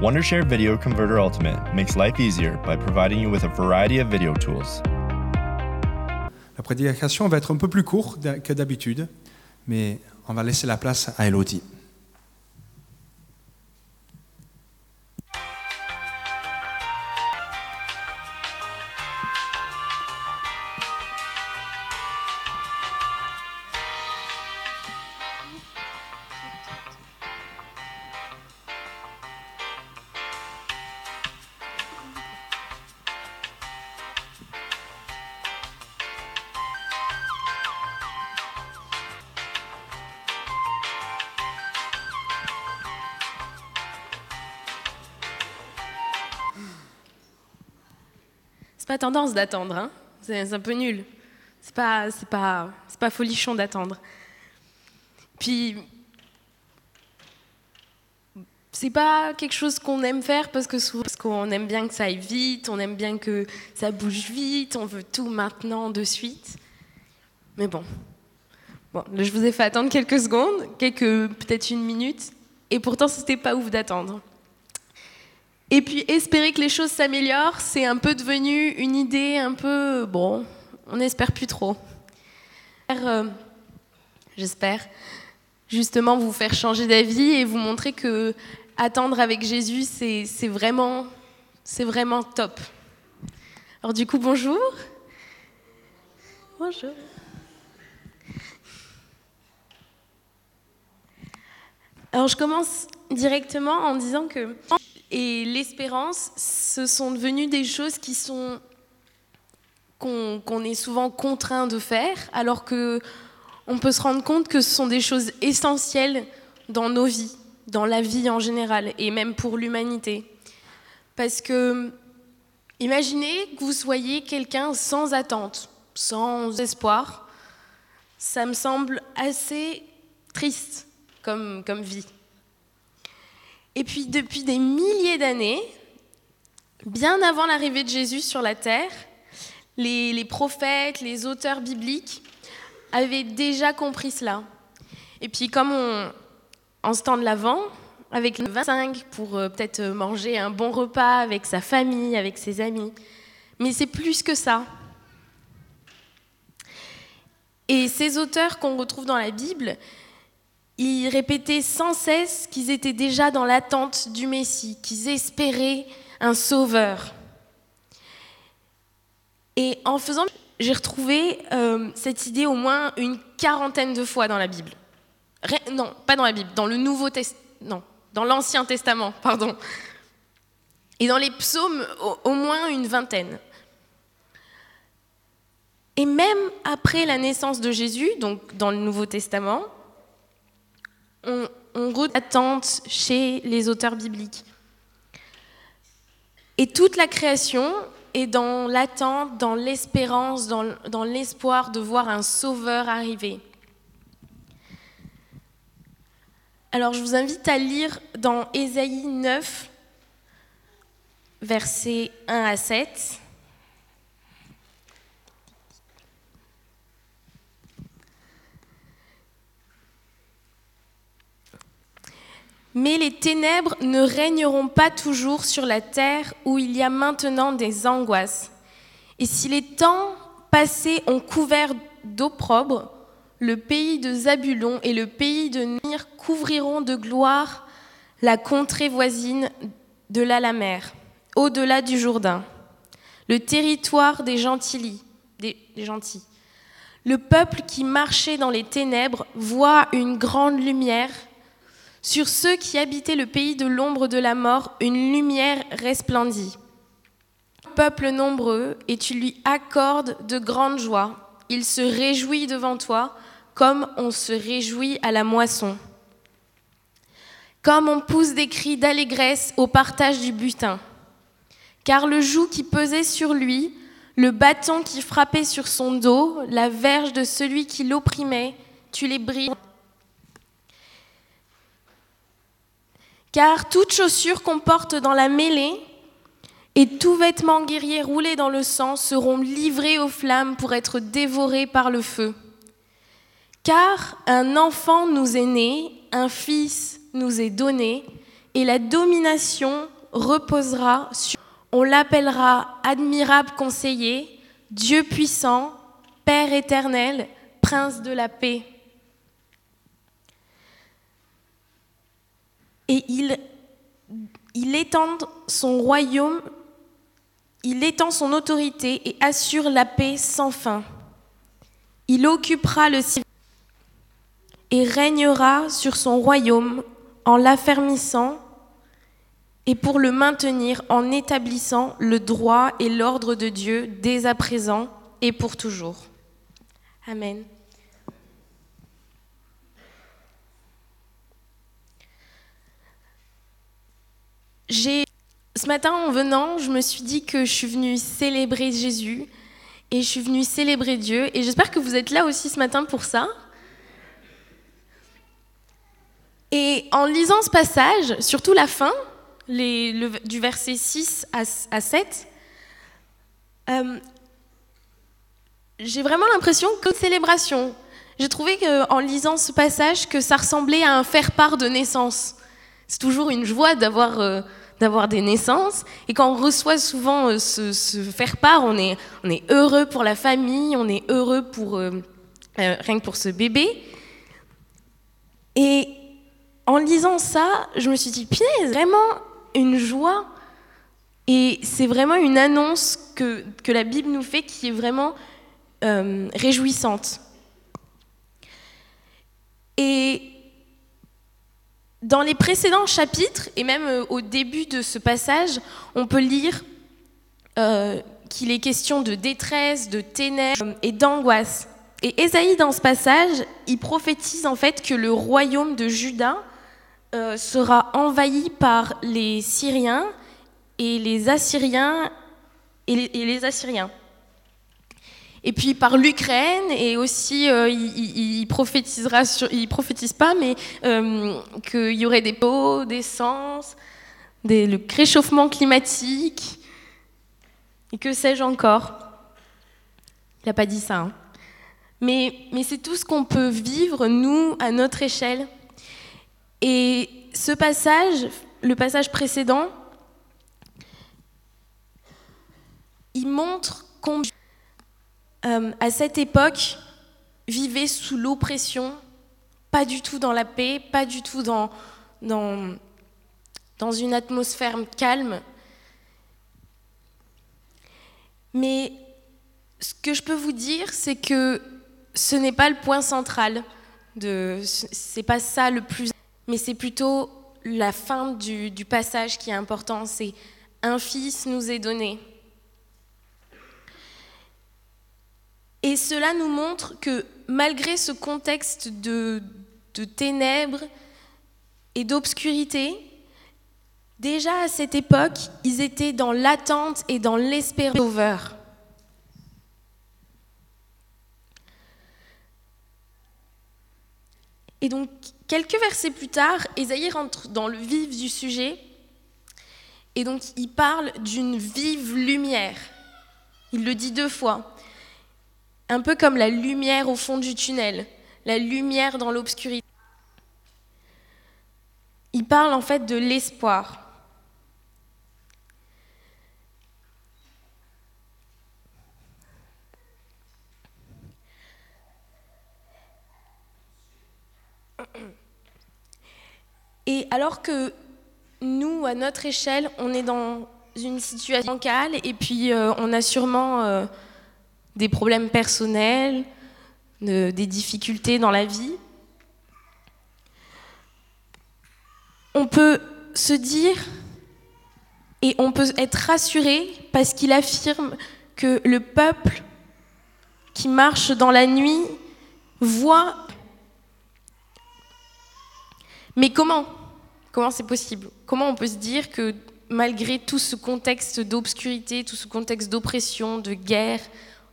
Wondershare Video Converter Ultimate makes life easier by providing you with a variety of video tools. La prédication va être un peu plus courte que d'habitude, mais on va laisser la place à Elodie. Tendance d'attendre, hein c'est un peu nul. C'est pas, c'est pas, c'est pas folichon d'attendre. Puis, c'est pas quelque chose qu'on aime faire parce que souvent, parce qu'on aime bien que ça aille vite, on aime bien que ça bouge vite, on veut tout maintenant, de suite. Mais bon, bon, je vous ai fait attendre quelques secondes, quelques, peut-être une minute, et pourtant, c'était pas ouf d'attendre. Et puis espérer que les choses s'améliorent, c'est un peu devenu une idée un peu, bon, on n'espère plus trop. Euh, j'espère justement vous faire changer d'avis et vous montrer que attendre avec Jésus, c'est vraiment, vraiment top. Alors du coup, bonjour. Bonjour. Alors je commence directement en disant que et l'espérance, ce sont devenues des choses qui sont qu'on est souvent contraint de faire, alors que on peut se rendre compte que ce sont des choses essentielles dans nos vies, dans la vie en général, et même pour l'humanité. Parce que imaginez que vous soyez quelqu'un sans attente, sans espoir. Ça me semble assez triste comme, comme vie. Et puis depuis des milliers d'années, bien avant l'arrivée de Jésus sur la terre, les, prophètes, les auteurs bibliques avaient déjà compris cela. Et puis comme on, en ce temps de l'Avent, avec le 25 pour euh, peut-être manger un bon repas avec sa famille, avec ses amis. Mais c'est plus que ça. Et ces auteurs qu'on retrouve dans la Bible, ils répétaient sans cesse qu'ils étaient déjà dans l'attente du Messie, qu'ils espéraient un sauveur. Et en faisant, j'ai retrouvé euh, cette idée au moins une quarantaine de fois dans la Bible. non, pas dans la Bible, dans le Nouveau Testament, non, dans l'Ancien Testament, pardon. Et dans les psaumes, au moins une vingtaine. Et même après la naissance de Jésus, donc dans le Nouveau Testament, on, on attente chez les auteurs bibliques. Et toute la création est dans l'attente, dans l'espérance, dans, dans l'espoir de voir un sauveur arriver. Alors je vous invite à lire dans Ésaïe 9, versets 1 à 7. Mais les ténèbres ne régneront pas toujours sur la terre où il y a maintenant des angoisses. Et si les temps passés ont couvert d'opprobre, le pays de Zabulon et le pays de Nir couvriront de gloire la contrée voisine de la au-delà du Jourdain, le territoire des des gentils. Le peuple qui marchait dans les ténèbres voit une grande lumière sur ceux qui habitaient le pays de l'ombre de la mort, une lumière resplendit. Peuple nombreux, et tu lui accordes de grandes joies. Il se réjouit devant toi, comme on se réjouit à la moisson. Comme on pousse des cris d'allégresse au partage du butin. Car le joug qui pesait sur lui, le bâton qui frappait sur son dos, la verge de celui qui l'opprimait, tu les brises Car toute chaussure qu'on porte dans la mêlée et tout vêtement guerrier roulé dans le sang seront livrés aux flammes pour être dévorés par le feu. Car un enfant nous est né, un fils nous est donné, et la domination reposera sur... On l'appellera admirable conseiller, Dieu puissant, Père éternel, Prince de la paix. Et il, étend son royaume, il étend son autorité et assure la paix sans fin. Il occupera le ciel et régnera sur son royaume en l'affermissant et pour le maintenir en établissant le droit et l'ordre de Dieu dès à présent et pour toujours. Amen. J'ai ce matin en venant, je me suis dit que je suis venue célébrer Jésus et je suis venue célébrer Dieu et j'espère que vous êtes là aussi ce matin pour ça. Et en lisant ce passage, surtout la fin, du verset 6 à, à 7, euh, j'ai vraiment l'impression que célébration. J'ai trouvé en lisant ce passage que ça ressemblait à un faire-part de naissance. C'est toujours une joie d'avoir euh, d'avoir des naissances. Et quand on reçoit souvent euh, ce, ce faire-part, on est, on est heureux pour la famille, on est heureux pour, euh, euh, rien que pour ce bébé. Et en lisant ça, je me suis dit, punaise, vraiment une joie. Et c'est vraiment une annonce que, que la Bible nous fait qui est vraiment euh, réjouissante. Et dans les précédents chapitres, et même euh, au début de ce passage, on peut lire euh, qu'il est question de détresse, de ténèbres et d'angoisse. Et Ésaïe, dans ce passage, il prophétise en fait que le royaume de Juda euh, sera envahi par les Syriens et les Assyriens et les, et les Assyriens. Et puis par l'Ukraine, et aussi euh, il, il, prophétisera il prophétise pas, mais euh, qu'il y aurait des pots, des, le réchauffement climatique, et que sais-je encore. Il n'a pas dit ça. Hein. Mais, mais c'est tout ce qu'on peut vivre, nous, à notre échelle. Et ce passage, le passage précédent, il montre combien euh, à cette époque, vivaient sous l'oppression, pas du tout dans la paix, pas du tout dans, dans, dans une atmosphère calme. Mais ce que je peux vous dire, c'est que ce n'est pas le point central. De, c'est pas ça le plus, mais c'est plutôt la fin du, du passage qui est important. C'est un fils nous est donné. Et cela nous montre que malgré ce contexte de, ténèbres et d'obscurité, déjà à cette époque, ils étaient dans l'attente et dans l'espérance sauveur. Et donc, quelques versets plus tard, Ésaïe rentre dans le vif du sujet, et donc il parle d'une vive lumière. Il le dit deux fois un peu comme la lumière au fond du tunnel, la lumière dans l'obscurité. Il parle en fait de l'espoir. Et alors que nous, à notre échelle, on est dans une situation bancale et puis euh, on a sûrement euh, des problèmes personnels, de, des difficultés dans la vie, on peut se dire et on peut être rassuré parce qu'il affirme que le peuple qui marche dans la nuit voit. Mais comment? Comment c'est possible? Comment on peut se dire que malgré tout ce contexte d'obscurité, tout ce contexte d'oppression, de guerre,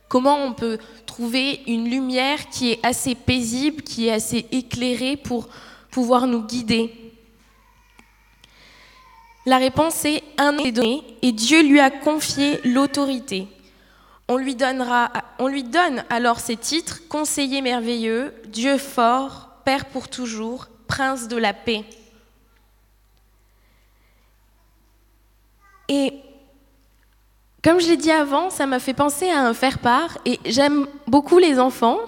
Comment on peut trouver une lumière qui est assez paisible, qui est assez éclairée pour pouvoir nous guider? La réponse est un est donné et Dieu lui a confié l'autorité. On lui, donne alors ces titres conseiller merveilleux, Dieu fort, Père pour toujours, Prince de la paix. Et comme je l'ai dit avant, ça m'a fait penser à un faire-part. Et j'aime beaucoup les enfants.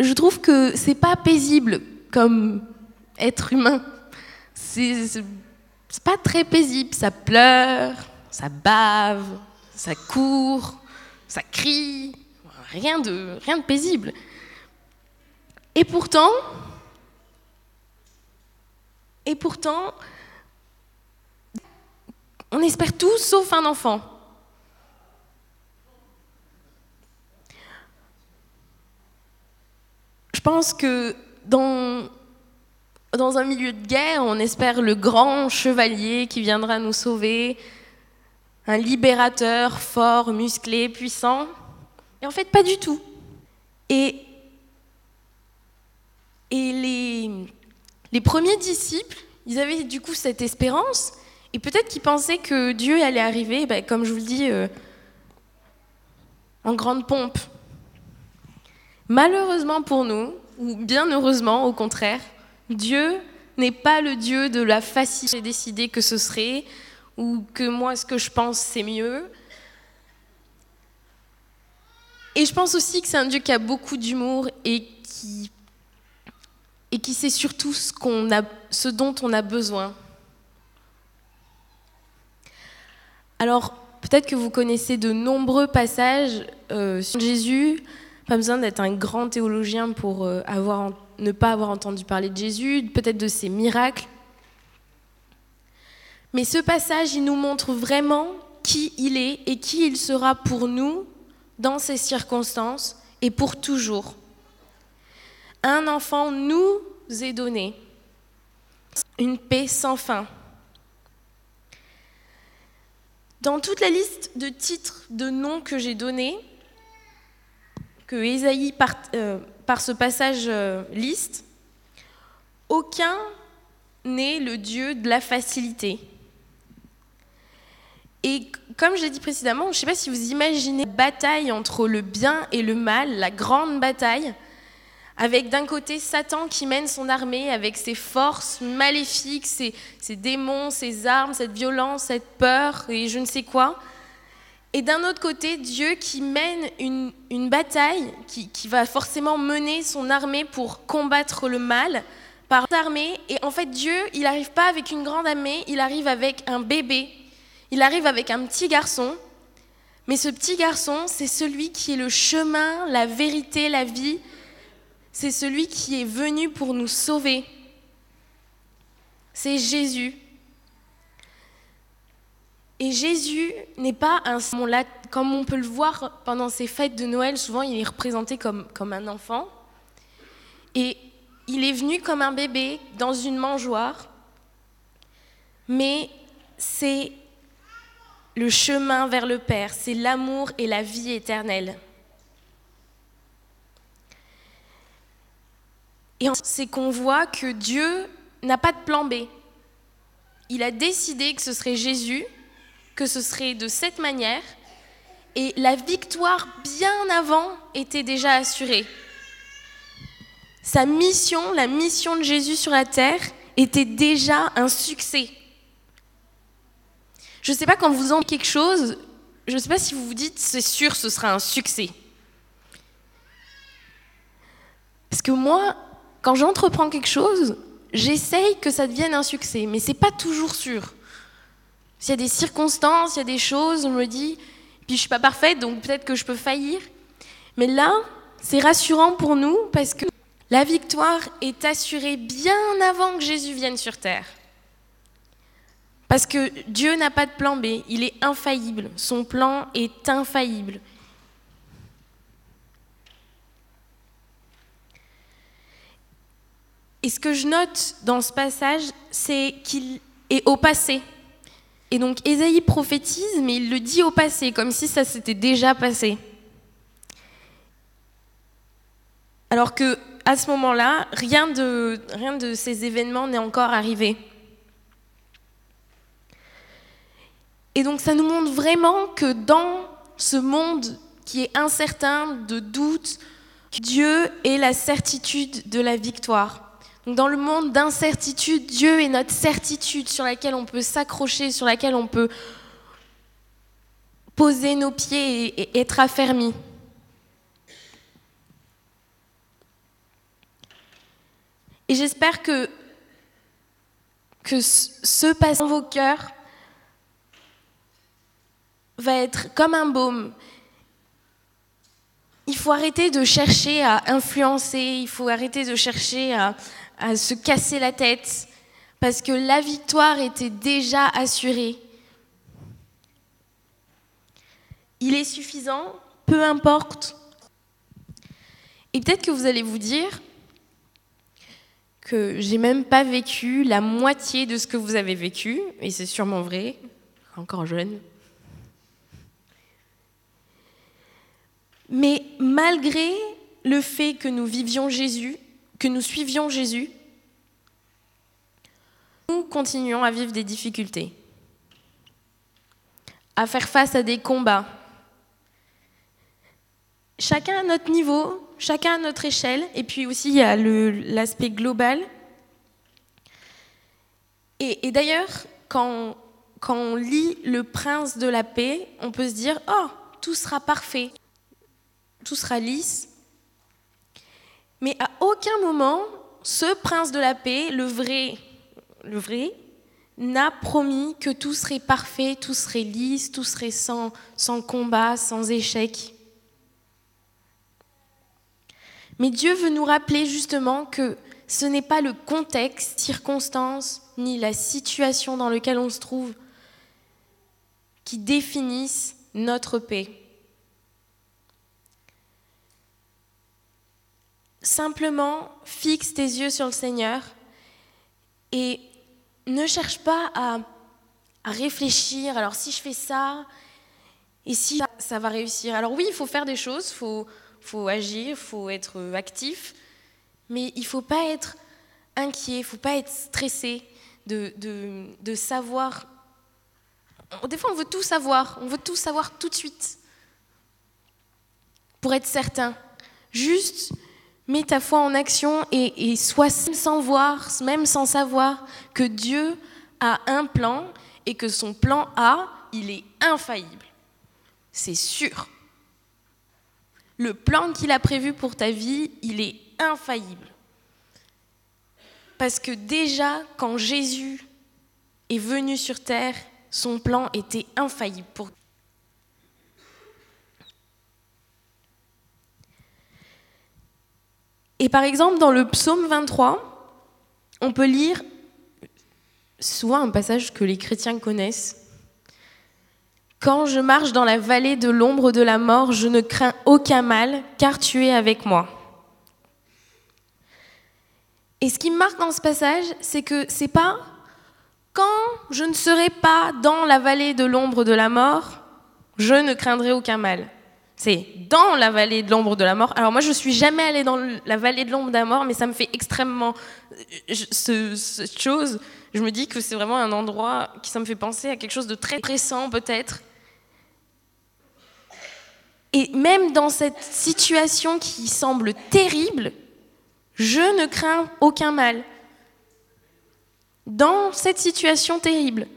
Je trouve que c'est pas paisible comme être humain. C'est pas très paisible. Ça pleure, ça bave, ça court, ça crie. Rien de, rien de paisible. Et pourtant, et pourtant, on espère tout sauf un enfant. Je pense que dans, dans un milieu de guerre, on espère le grand chevalier qui viendra nous sauver, un libérateur fort, musclé, puissant. Et en fait, pas du tout. Et, et les, les premiers disciples, ils avaient du coup cette espérance, et peut-être qu'ils pensaient que Dieu allait arriver, ben, comme je vous le dis, euh, en grande pompe. Malheureusement pour nous, ou bien heureusement au contraire, Dieu n'est pas le Dieu de la facilité J'ai décidé que ce serait, ou que moi ce que je pense c'est mieux. Et je pense aussi que c'est un Dieu qui a beaucoup d'humour et qui, sait surtout ce dont on a besoin. Alors, peut-être que vous connaissez de nombreux passages euh, sur Jésus. Pas besoin d'être un grand théologien pour euh, ne pas avoir entendu parler de Jésus, peut-être de ses miracles. Mais ce passage, il nous montre vraiment qui il est et qui il sera pour nous dans ces circonstances et pour toujours. Un enfant nous est donné, une paix sans fin. Dans toute la liste de titres, de noms que j'ai donnés, que Ésaïe, par, euh, par ce passage, euh, liste, aucun n'est le Dieu de la facilité. Et comme j'ai dit précédemment, je ne sais pas si vous imaginez la bataille entre le bien et le mal, la grande bataille, avec d'un côté Satan qui mène son armée avec ses forces maléfiques, ses, démons, ses armes, cette violence, cette peur et je ne sais quoi. Et d'un autre côté, Dieu qui mène une, une bataille, qui, qui, va forcément mener son armée pour combattre le mal par armée. Et en fait, Dieu, il n'arrive pas avec une grande armée, il arrive avec un bébé il arrive avec un petit garçon, mais ce petit garçon, c'est celui qui est le chemin, la vérité, la vie. C'est celui qui est venu pour nous sauver. C'est Jésus. Et Jésus n'est pas un comme on peut le voir pendant ces fêtes de Noël, souvent il est représenté comme, comme un enfant. Et il est venu comme un bébé dans une mangeoire, mais c'est le chemin vers le Père, c'est l'amour et la vie éternelle. Et c'est qu'on voit que Dieu n'a pas de plan B. Il a décidé que ce serait Jésus, que ce serait de cette manière, et la victoire bien avant était déjà assurée. Sa mission, la mission de Jésus sur la terre, était déjà un succès. Je ne sais pas quand vous en quelque chose, je ne sais pas si vous vous dites c'est sûr ce sera un succès. Parce que moi, quand j'entreprends quelque chose, j'essaye que ça devienne un succès, mais c'est pas toujours sûr. S'il y a des circonstances, il y a des choses, on me dit, puis je suis pas parfaite, donc peut-être que je peux faillir. Mais là, c'est rassurant pour nous parce que la victoire est assurée bien avant que Jésus vienne sur terre. Parce que Dieu n'a pas de plan B, il est infaillible, son plan est infaillible. Et ce que je note dans ce passage, c'est qu'il est au passé. Et donc Ésaïe prophétise, mais il le dit au passé, comme si ça s'était déjà passé. Alors que à ce moment-là, rien de, rien de ces événements n'est encore arrivé. Et donc ça nous montre vraiment que dans ce monde qui est incertain, de doute, Dieu est la certitude de la victoire. Dans le monde d'incertitude, Dieu est notre certitude sur laquelle on peut s'accrocher, sur laquelle on peut poser nos pieds et être affermis. Et j'espère que, que ce passage dans vos cœurs va être comme un baume. Il faut arrêter de chercher à influencer, il faut arrêter de chercher à, à se casser la tête, parce que la victoire était déjà assurée. Il est suffisant, peu importe. Et peut-être que vous allez vous dire que j'ai même pas vécu la moitié de ce que vous avez vécu, et c'est sûrement vrai, encore jeune. Mais malgré le fait que nous vivions Jésus, que nous suivions Jésus, nous continuons à vivre des difficultés, à faire face à des combats. Chacun à notre niveau, chacun à notre échelle, et puis aussi il y a l'aspect global. Et, d'ailleurs, quand, quand on lit Le Prince de la paix, on peut se dire, oh, tout sera parfait, tout sera lisse. Mais à aucun moment, ce prince de la paix, le vrai, le vrai, n'a promis que tout serait parfait, tout serait lisse, tout serait sans, sans combat, sans échec. Mais Dieu veut nous rappeler justement que ce n'est pas le contexte, circonstance, ni la situation dans laquelle on se trouve qui définissent notre paix. Simplement, fixe tes yeux sur le Seigneur et ne cherche pas à, réfléchir. Alors si je fais ça, et si ça va réussir? Alors oui, il faut faire des choses, il faut, faut agir, il faut être actif, mais il ne faut pas être inquiet, il ne faut pas être stressé de, de, de savoir. Des fois, on veut tout savoir, on veut tout savoir tout de suite, pour être certain. Juste mets ta foi en action et, sois sans voir, même sans savoir que Dieu a un plan et que son plan A, il est infaillible. C'est sûr. Le plan qu'il a prévu pour ta vie, il est infaillible. Parce que déjà, quand Jésus est venu sur terre, son plan était infaillible pour Et par exemple, dans le psaume 23, on peut lire souvent un passage que les chrétiens connaissent. Quand je marche dans la vallée de l'ombre de la mort, je ne crains aucun mal, car tu es avec moi. Et ce qui me marque dans ce passage, c'est que c'est pas quand je ne serai pas dans la vallée de l'ombre de la mort, je ne craindrai aucun mal. C'est dans la vallée de l'ombre de la mort. Alors moi, je suis jamais allée dans la vallée de l'ombre de la mort, mais ça me fait extrêmement ce, cette chose. Je me dis que c'est vraiment un endroit qui ça me fait penser à quelque chose de très pressant peut-être. Et même dans cette situation qui semble terrible, je ne crains aucun mal. Dans cette situation terrible.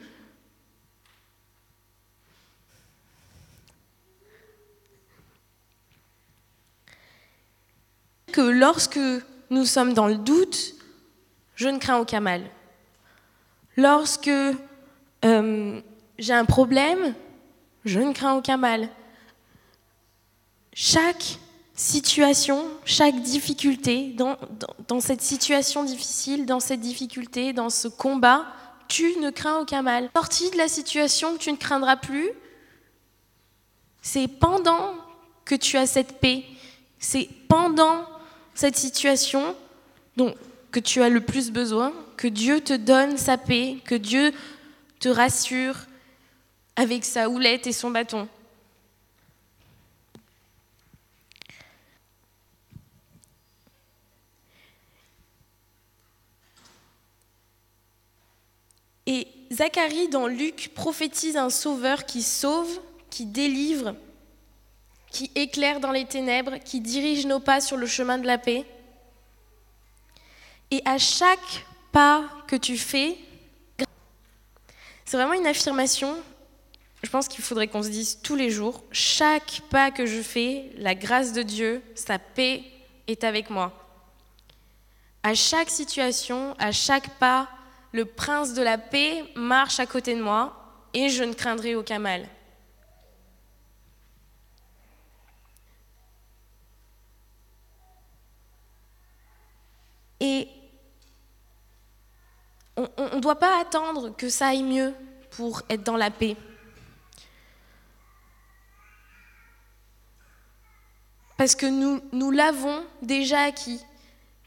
Que lorsque nous sommes dans le doute, je ne crains aucun mal. Lorsque euh, j'ai un problème, je ne crains aucun mal. Chaque situation, chaque difficulté, dans, cette situation difficile, dans cette difficulté, dans ce combat, tu ne crains aucun mal. Sortie de la situation que tu ne craindras plus, c'est pendant que tu as cette paix, c'est pendant cette situation dont, que tu as le plus besoin, que Dieu te donne sa paix, que Dieu te rassure avec sa houlette et son bâton. Et Zacharie dans Luc prophétise un sauveur qui sauve, qui délivre, qui éclaire dans les ténèbres, qui dirige nos pas sur le chemin de la paix. Et à chaque pas que tu fais, c'est vraiment une affirmation je pense qu'il faudrait qu'on se dise tous les jours, chaque pas que je fais, la grâce de Dieu, sa paix est avec moi. À chaque situation, à chaque pas, le prince de la paix marche à côté de moi et je ne craindrai aucun mal. Et on ne doit pas attendre que ça aille mieux pour être dans la paix. Parce que nous, l'avons déjà acquis.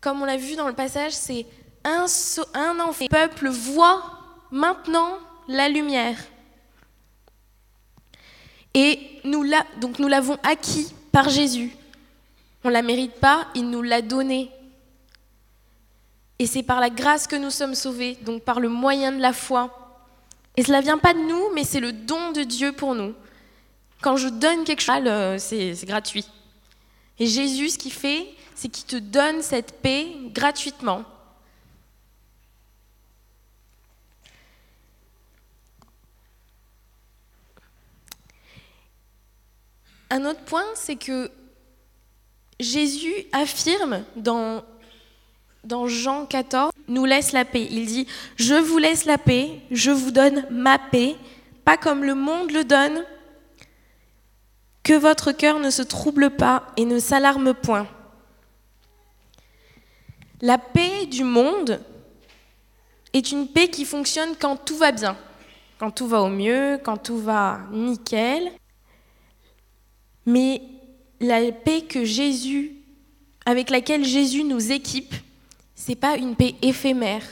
Comme on l'a vu dans le passage, c'est un, enfant. Le peuple voit maintenant la lumière. Et donc nous l'avons acquis par Jésus. On ne la mérite pas, il nous l'a donné. Et c'est par la grâce que nous sommes sauvés, donc par le moyen de la foi. Et cela ne vient pas de nous, mais c'est le don de Dieu pour nous. Quand je donne quelque chose, euh, c'est gratuit. Et Jésus, ce qu'il fait, c'est qu'il te donne cette paix gratuitement. Un autre point, c'est que Jésus affirme dans dans Jean 14, nous laisse la paix. Il dit, je vous laisse la paix, je vous donne ma paix, pas comme le monde le donne, que votre cœur ne se trouble pas et ne s'alarme point. La paix du monde est une paix qui fonctionne quand tout va bien, quand tout va au mieux, quand tout va nickel. Mais la paix que Jésus, avec laquelle Jésus nous équipe, c'est pas une paix éphémère,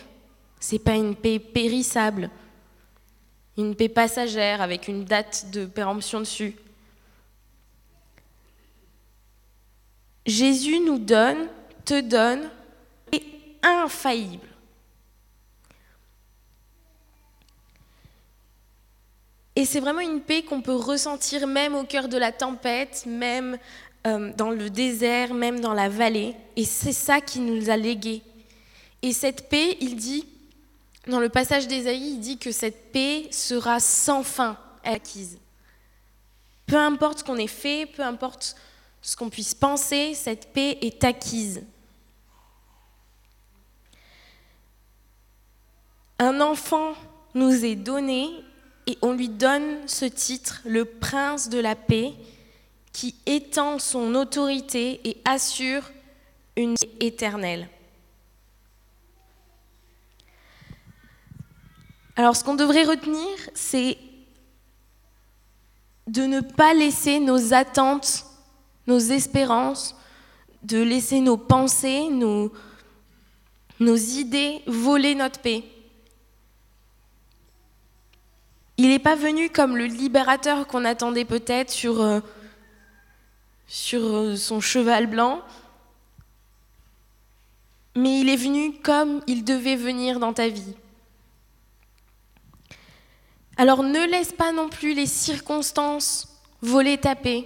c'est pas une paix périssable, une paix passagère avec une date de péremption dessus. Jésus nous donne, te donne, est infaillible. Et c'est vraiment une paix qu'on peut ressentir même au cœur de la tempête, même euh, dans le désert, même dans la vallée. Et c'est ça qui nous a légué et cette paix, il dit, dans le passage d'Ésaïe, il dit que cette paix sera sans fin acquise. Peu importe ce qu'on ait fait, peu importe ce qu'on puisse penser, cette paix est acquise. Un enfant nous est donné et on lui donne ce titre, le prince de la paix, qui étend son autorité et assure une paix éternelle. Alors ce qu'on devrait retenir, c'est de ne pas laisser nos attentes, nos espérances, de laisser nos pensées, nos, idées voler notre paix. Il n'est pas venu comme le libérateur qu'on attendait peut-être sur, euh, euh, son cheval blanc, mais il est venu comme il devait venir dans ta vie. Alors ne laisse pas non plus les circonstances voler ta paix,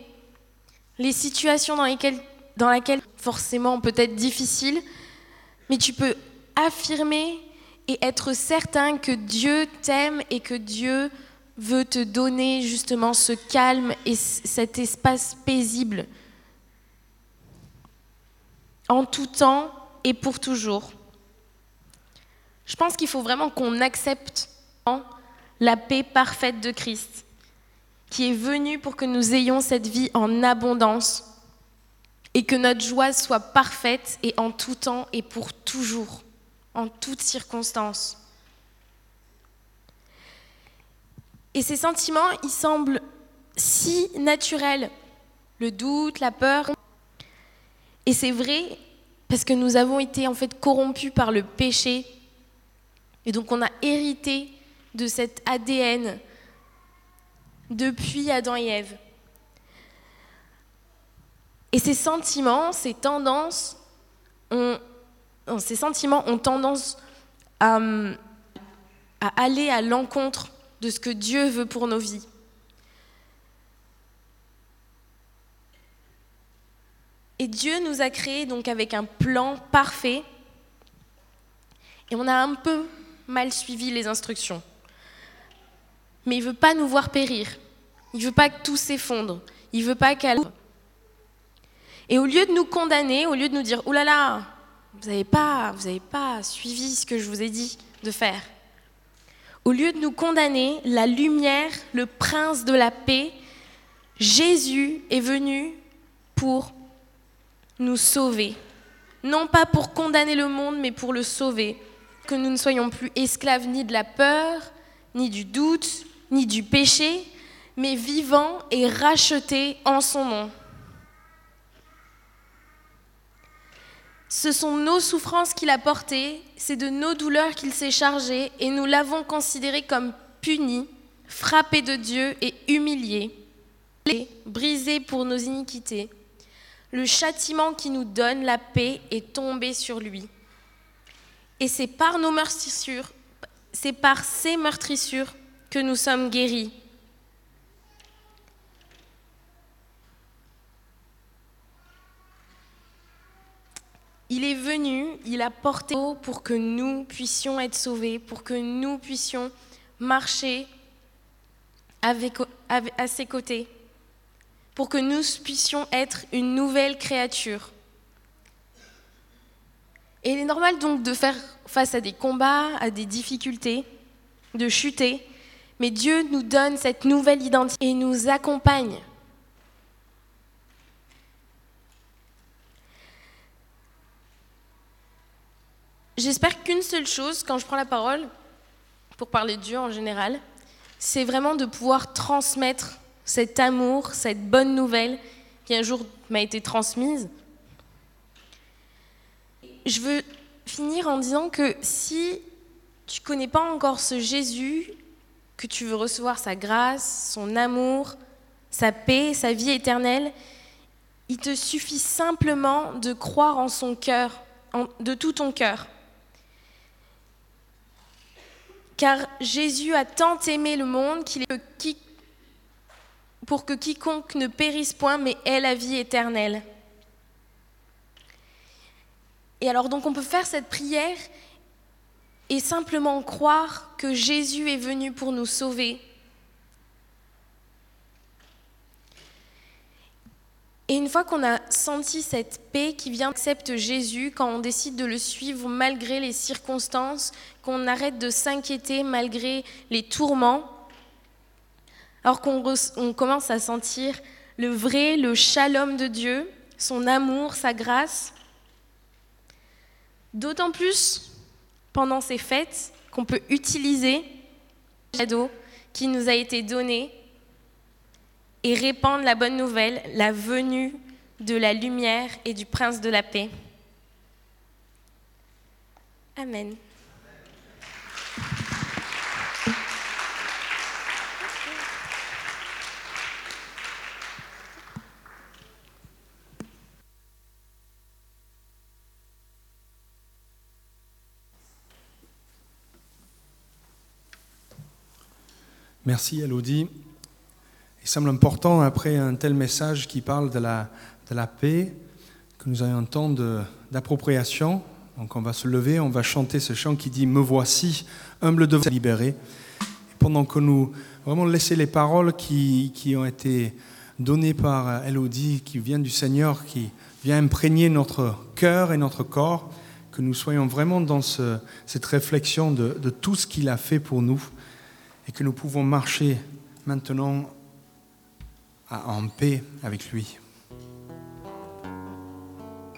les situations dans lesquelles, dans lesquelles forcément peut-être difficile, mais tu peux affirmer et être certain que Dieu t'aime et que Dieu veut te donner justement ce calme et cet espace paisible en tout temps et pour toujours. Je pense qu'il faut vraiment qu'on accepte la paix parfaite de Christ, qui est venue pour que nous ayons cette vie en abondance et que notre joie soit parfaite et en tout temps et pour toujours, en toutes circonstances. Et ces sentiments, ils semblent si naturels, le doute, la peur. Et c'est vrai parce que nous avons été en fait corrompus par le péché. Et donc on a hérité de cet ADN depuis Adam et Ève. Et ces sentiments, ces tendances, ont, ces sentiments ont tendance à, à aller à l'encontre de ce que Dieu veut pour nos vies. Et Dieu nous a créés donc avec un plan parfait et on a un peu mal suivi les instructions mais il ne veut pas nous voir périr. Il veut pas que tout s'effondre. Il veut pas qu'elle. Et au lieu de nous condamner, au lieu de nous dire, oh là là, vous n'avez pas, vous avez pas suivi ce que je vous ai dit de faire. Au lieu de nous condamner, la lumière, le prince de la paix, Jésus est venu pour nous sauver. Non pas pour condamner le monde, mais pour le sauver. Que nous ne soyons plus esclaves ni de la peur, ni du doute, ni du péché, mais vivants et rachetés en son nom. Ce sont nos souffrances qu'il a portées, c'est de nos douleurs qu'il s'est chargé, et nous l'avons considéré comme puni, frappé de Dieu et humilié, brisé pour nos iniquités. Le châtiment qui nous donne la paix est tombé sur lui. Et c'est par nos meurtrissures, c'est par ces meurtrissures que nous sommes guéris. Il est venu, il a porté pour que nous puissions être sauvés, pour que nous puissions marcher avec, à ses côtés, pour que nous puissions être une nouvelle créature. Et il est normal donc de faire face à des combats, à des difficultés, de chuter, mais Dieu nous donne cette nouvelle identité et nous accompagne J'espère qu'une seule chose, quand je prends la parole, pour parler de Dieu en général, c'est vraiment de pouvoir transmettre cet amour, cette bonne nouvelle qui un jour m'a été transmise. Je veux finir en disant que si tu connais pas encore ce Jésus, que tu veux recevoir sa grâce, son amour, sa paix, sa vie éternelle, il te suffit simplement de croire en son cœur, de tout ton cœur. Car Jésus a tant aimé le monde qu'il est pour que quiconque ne périsse point, mais ait la vie éternelle. Et alors donc on peut faire cette prière et simplement croire que Jésus est venu pour nous sauver. Et une fois qu'on a senti cette paix qui vient d'accepter Jésus, quand on décide de le suivre malgré les circonstances, qu'on arrête de s'inquiéter malgré les tourments, alors qu'on on commence à sentir le vrai, le shalom de Dieu, son amour, sa grâce, d'autant plus pendant ces fêtes qu'on peut utiliser le cadeau qui nous a été donné et répandre la bonne nouvelle, la venue de la lumière et du prince de la paix. Amen. Merci Elodie. Il semble important, après un tel message qui parle de la, de la paix, que nous ayons un temps d'appropriation. Donc on va se lever, on va chanter ce chant qui dit Me voici, humble de libérer. pendant que nous vraiment laisser les paroles qui, qui, ont été données par Elodie, qui viennent du Seigneur, qui vient imprégner notre cœur et notre corps, que nous soyons vraiment dans ce, cette réflexion de, de tout ce qu'il a fait pour nous et que nous pouvons marcher maintenant en paix avec lui.